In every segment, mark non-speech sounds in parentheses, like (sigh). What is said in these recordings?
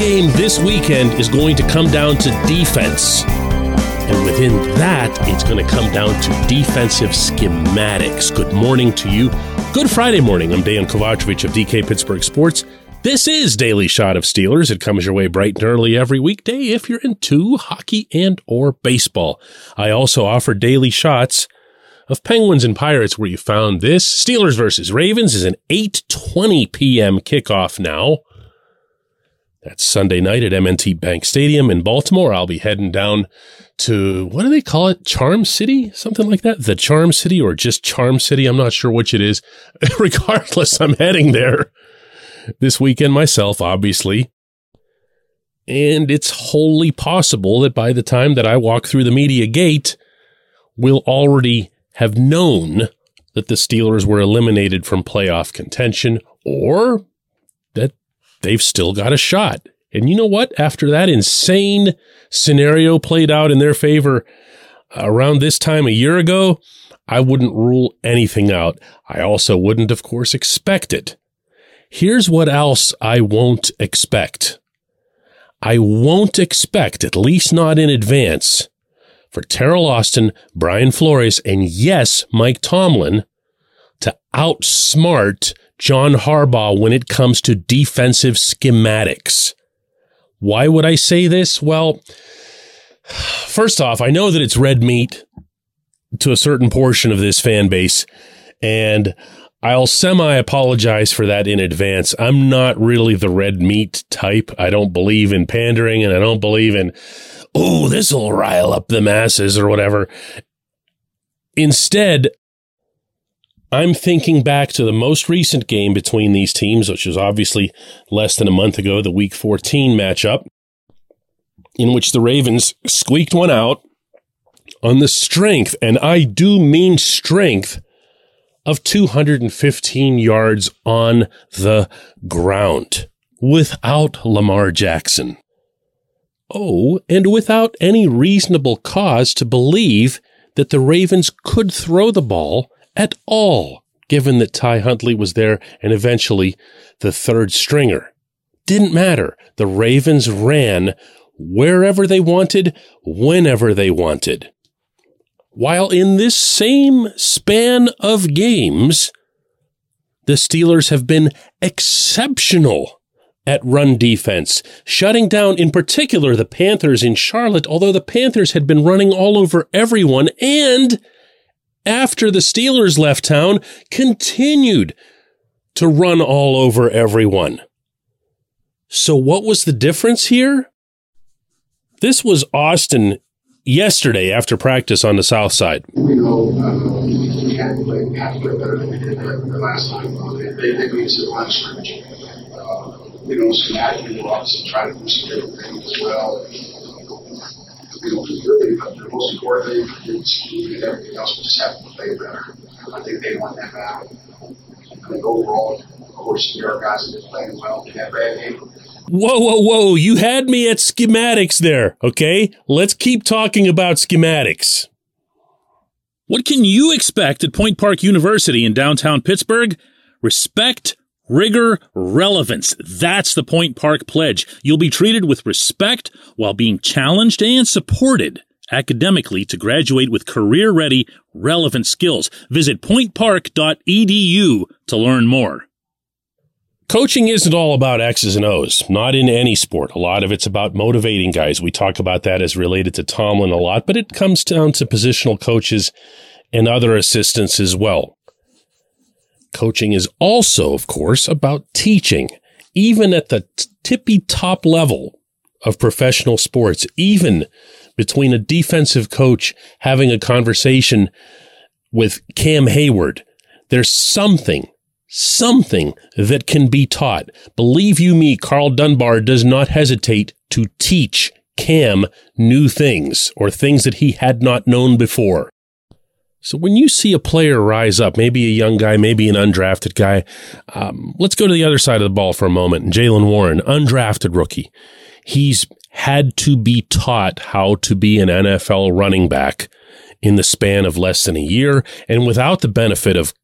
game this weekend is going to come down to defense. And within that, it's going to come down to defensive schematics. Good morning to you. Good Friday morning. I'm Dan Kovacevic of DK Pittsburgh Sports. This is Daily Shot of Steelers. It comes your way bright and early every weekday if you're into hockey and or baseball. I also offer daily shots of Penguins and Pirates where you found this. Steelers versus Ravens is an 8:20 p.m. kickoff now. That's Sunday night at M&T Bank Stadium in Baltimore. I'll be heading down to what do they call it? Charm City? Something like that? The Charm City or just Charm City? I'm not sure which it is. (laughs) Regardless, I'm heading there this weekend myself, obviously. And it's wholly possible that by the time that I walk through the media gate, we'll already have known that the Steelers were eliminated from playoff contention or that they've still got a shot. And you know what? After that insane scenario played out in their favor uh, around this time a year ago, I wouldn't rule anything out. I also wouldn't, of course, expect it. Here's what else I won't expect. I won't expect, at least not in advance, for Teryl Austin, Brian Flores, and yes, Mike Tomlin to outsmart John Harbaugh when it comes to defensive schematics. Why would I say this? Well, first off, I know that it's red meat to a certain portion of this fan base, and I'll semi apologize for that in advance. I'm not really the red meat type. I don't believe in pandering and I don't believe in, oh, this will rile up the masses or whatever. Instead, I'm thinking back to the most recent game between these teams, which was obviously less than a month ago, the week 14 matchup, in which the Ravens squeaked one out on the strength, and I do mean strength of 215 yards on the ground without Lamar Jackson. Oh, and without any reasonable cause to believe that the Ravens could throw the ball at all, given that Ty Huntley was there and eventually the third stringer. Didn't matter. The Ravens ran wherever they wanted, whenever they wanted. While in this same span of games, the Steelers have been exceptional at run defense, shutting down in particular the Panthers in Charlotte, although the Panthers had been running all over everyone and after the Steelers left town continued to run all over everyone. So what was the difference here? This was Austin yesterday after practice on the south side. You know, uh, we to play, play better than we did the last time. Uh, they, they beat us at line scrimmage. Uh, you know, schematically, we'll obviously try to do some different things as well. You know, really, but the most important thing is and everything else, we just have to play better. I think they want that battle. I think overall, of course, our guys have been playing well in that bad game. Whoa, whoa, whoa. You had me at schematics there. Okay. Let's keep talking about schematics. What can you expect at Point Park University in downtown Pittsburgh? Respect, rigor, relevance. That's the Point Park pledge. You'll be treated with respect while being challenged and supported academically to graduate with career ready, relevant skills. Visit pointpark.edu to learn more. Coaching isn't all about X's and O's, not in any sport. A lot of it's about motivating guys. We talk about that as related to Tomlin a lot, but it comes down to positional coaches and other assistants as well. Coaching is also, of course, about teaching, even at the tippy top level of professional sports, even between a defensive coach having a conversation with Cam Hayward. There's something something that can be taught. Believe you me, Karl Dunbar does not hesitate to teach Cam new things or things that he had not known before. So when you see a player rise up, maybe a young guy, maybe an undrafted guy, um, let's go to the other side of the ball for a moment. Jaylen Warren, undrafted rookie. He's had to be taught how to be an NFL running back in the span of less than a year and without the benefit of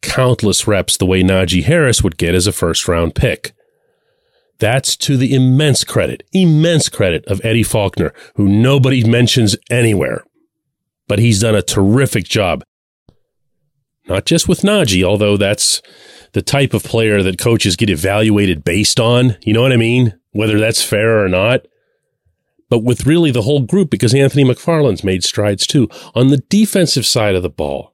countless reps the way Najee Harris would get as a first round pick. That's to the immense credit, immense credit of Eddie Faulkner, who nobody mentions anywhere. But he's done a terrific job. Not just with Najee, although that's the type of player that coaches get evaluated based on. You know what I mean? Whether that's fair or not. But with really the whole group, because Anthony McFarland's made strides too. On the defensive side of the ball,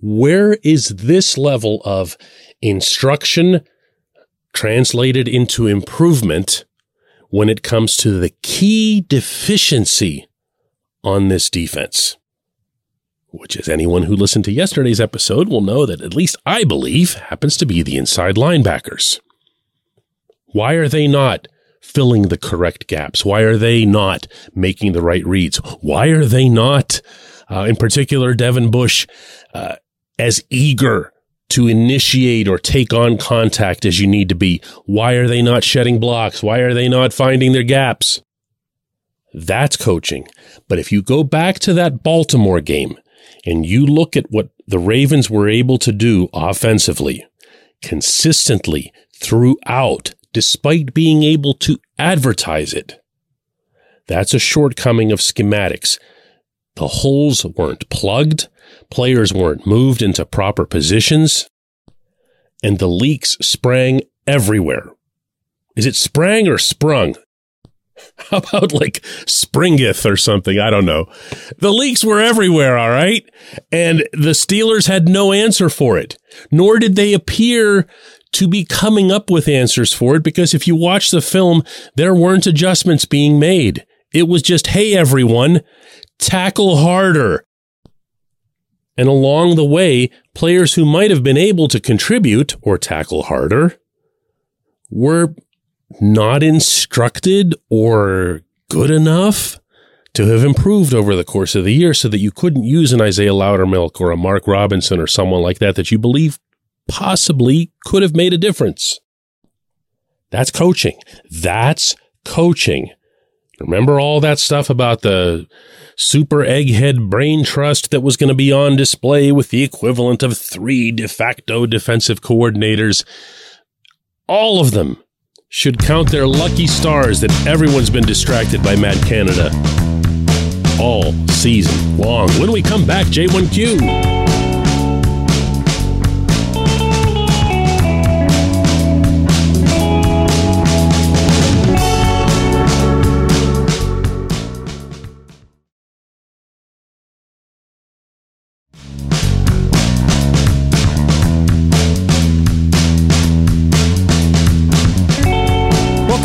where is this level of instruction translated into improvement when it comes to the key deficiency on this defense? Which, as anyone who listened to yesterday's episode will know that at least I believe happens to be the inside linebackers. Why are they not filling the correct gaps? Why are they not making the right reads? Why are they not, uh, in particular, Devin Bush, uh, as eager to initiate or take on contact as you need to be? Why are they not shedding blocks? Why are they not finding their gaps? That's coaching. But if you go back to that Baltimore game and you look at what the Ravens were able to do offensively, consistently throughout, despite being able to advertise it, that's a shortcoming of schematics. The holes weren't plugged. Players weren't moved into proper positions and the leaks sprang everywhere. Is it sprang or sprung? (laughs) How about like springeth or something? I don't know. The leaks were everywhere, all right? And the Steelers had no answer for it, nor did they appear to be coming up with answers for it because if you watch the film, there weren't adjustments being made. It was just, hey, everyone, tackle harder. And along the way, players who might have been able to contribute or tackle harder were not instructed or good enough to have improved over the course of the year so that you couldn't use an Isaiah Loudermilk or a Mark Robinson or someone like that that you believe possibly could have made a difference. That's coaching. That's coaching. Remember all that stuff about the super egghead brain trust that was going to be on display with the equivalent of three de facto defensive coordinators? All of them should count their lucky stars that everyone's been distracted by Matt Canada all season long. When we come back, J1Q.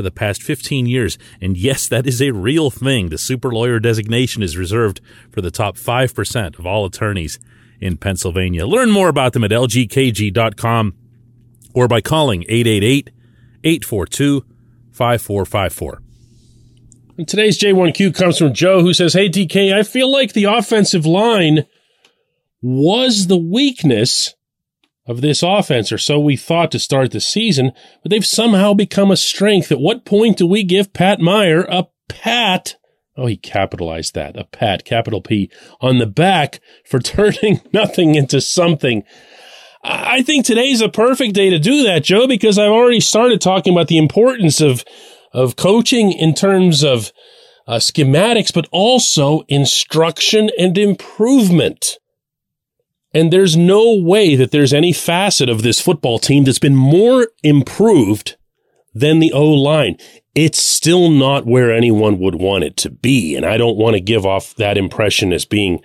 for the past 15 years. And yes, that is a real thing. The super lawyer designation is reserved for the top 5% of all attorneys in Pennsylvania. Learn more about them at lgkg.com or by calling 888 842 5454. And Today's J1Q comes from Joe who says, Hey DK, I feel like the offensive line was the weakness of this offense, or so we thought to start the season, but they've somehow become a strength. At what point do we give Pat Meyer a pat? Oh, he capitalized that, a pat, capital P, on the back for (laughs) turning nothing into something. I think today's a perfect day to do that, Joe, because I've already started talking about the importance of, of coaching in terms of uh, schematics, but also instruction and improvement. And there's no way that there's any facet of this football team that's been more improved than the O line. It's still not where anyone would want it to be. And I don't want to give off that impression as being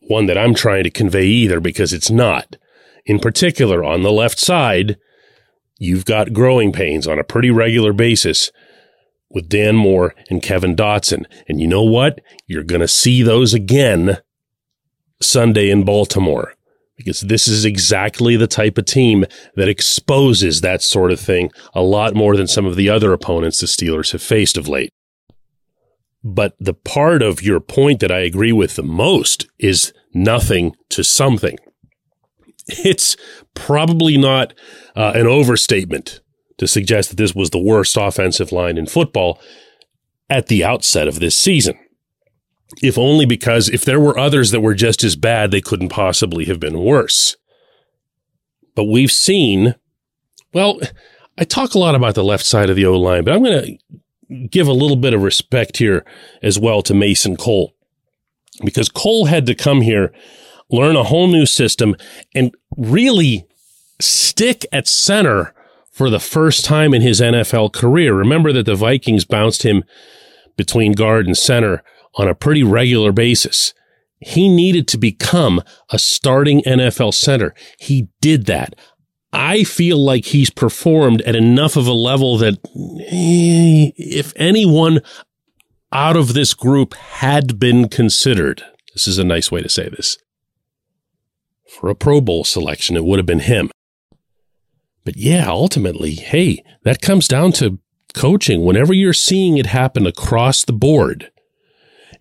one that I'm trying to convey either because it's not. In particular, on the left side, you've got growing pains on a pretty regular basis with Dan Moore and Kevin Dotson. And you know what? You're going to see those again Sunday in Baltimore because this is exactly the type of team that exposes that sort of thing a lot more than some of the other opponents the Steelers have faced of late. But the part of your point that I agree with the most is nothing to something. It's probably not uh, an overstatement to suggest that this was the worst offensive line in football at the outset of this season. If only because if there were others that were just as bad, they couldn't possibly have been worse. But we've seen, well, I talk a lot about the left side of the O line, but I'm going to give a little bit of respect here as well to Mason Cole because Cole had to come here, learn a whole new system, and really stick at center for the first time in his NFL career. Remember that the Vikings bounced him between guard and center on a pretty regular basis. He needed to become a starting NFL center. He did that. I feel like he's performed at enough of a level that eh, if anyone out of this group had been considered, this is a nice way to say this, for a Pro Bowl selection, it would have been him. But yeah, ultimately, hey, that comes down to coaching. Whenever you're seeing it happen across the board,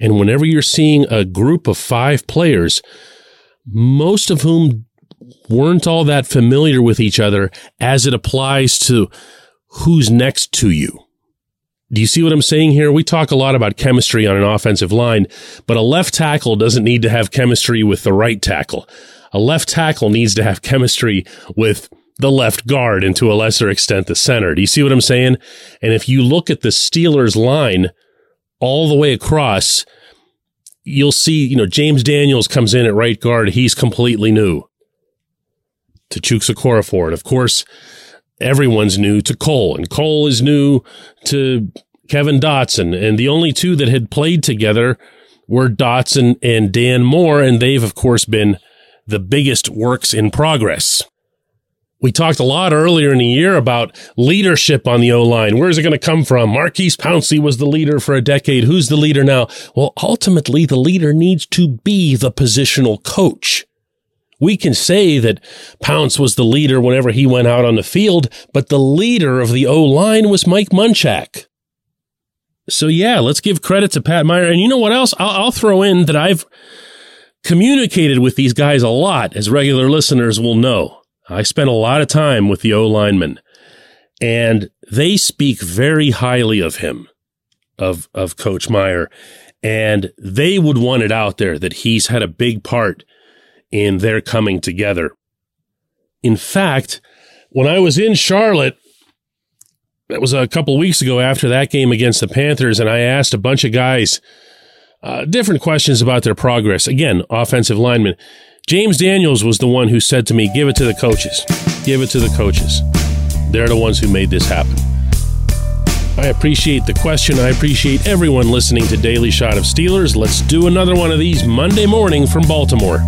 and whenever you're seeing a group of five players, most of whom weren't all that familiar with each other as it applies to who's next to you. Do you see what I'm saying here? We talk a lot about chemistry on an offensive line, but a left tackle doesn't need to have chemistry with the right tackle. A left tackle needs to have chemistry with the left guard and to a lesser extent the center. Do you see what I'm saying? And if you look at the Steelers line all the way across, you'll see, you know, James Daniels comes in at right guard. He's completely new to Okorafor. And of course, everyone's new to Cole, and Cole is new to Kevin Dotson. And the only two that had played together were Dotson and Dan Moore, and they've, of course, been the biggest works in progress. We talked a lot earlier in the year about leadership on the O line. Where's it going to come from? Maurkice Pouncey was the leader for a decade. Who's the leader now? Well, ultimately, the leader needs to be the positional coach. We can say that Pounce was the leader whenever he went out on the field, but the leader of the O line was Mike Munchak. So yeah, let's give credit to Pat Meyer. And you know what else? I'll, I'll throw in that I've communicated with these guys a lot, as regular listeners will know. I spent a lot of time with the O linemen, and they speak very highly of him, of of Coach Meyer, and they would want it out there that he's had a big part in their coming together. In fact, when I was in Charlotte, that was a couple weeks ago after that game against the Panthers, and I asked a bunch of guys uh, different questions about their progress. Again, offensive linemen. James Daniels was the one who said to me, Give it to the coaches. Give it to the coaches. They're the ones who made this happen. I appreciate the question. I appreciate everyone listening to Daily Shot of Steelers. Let's do another one of these Monday morning from Baltimore.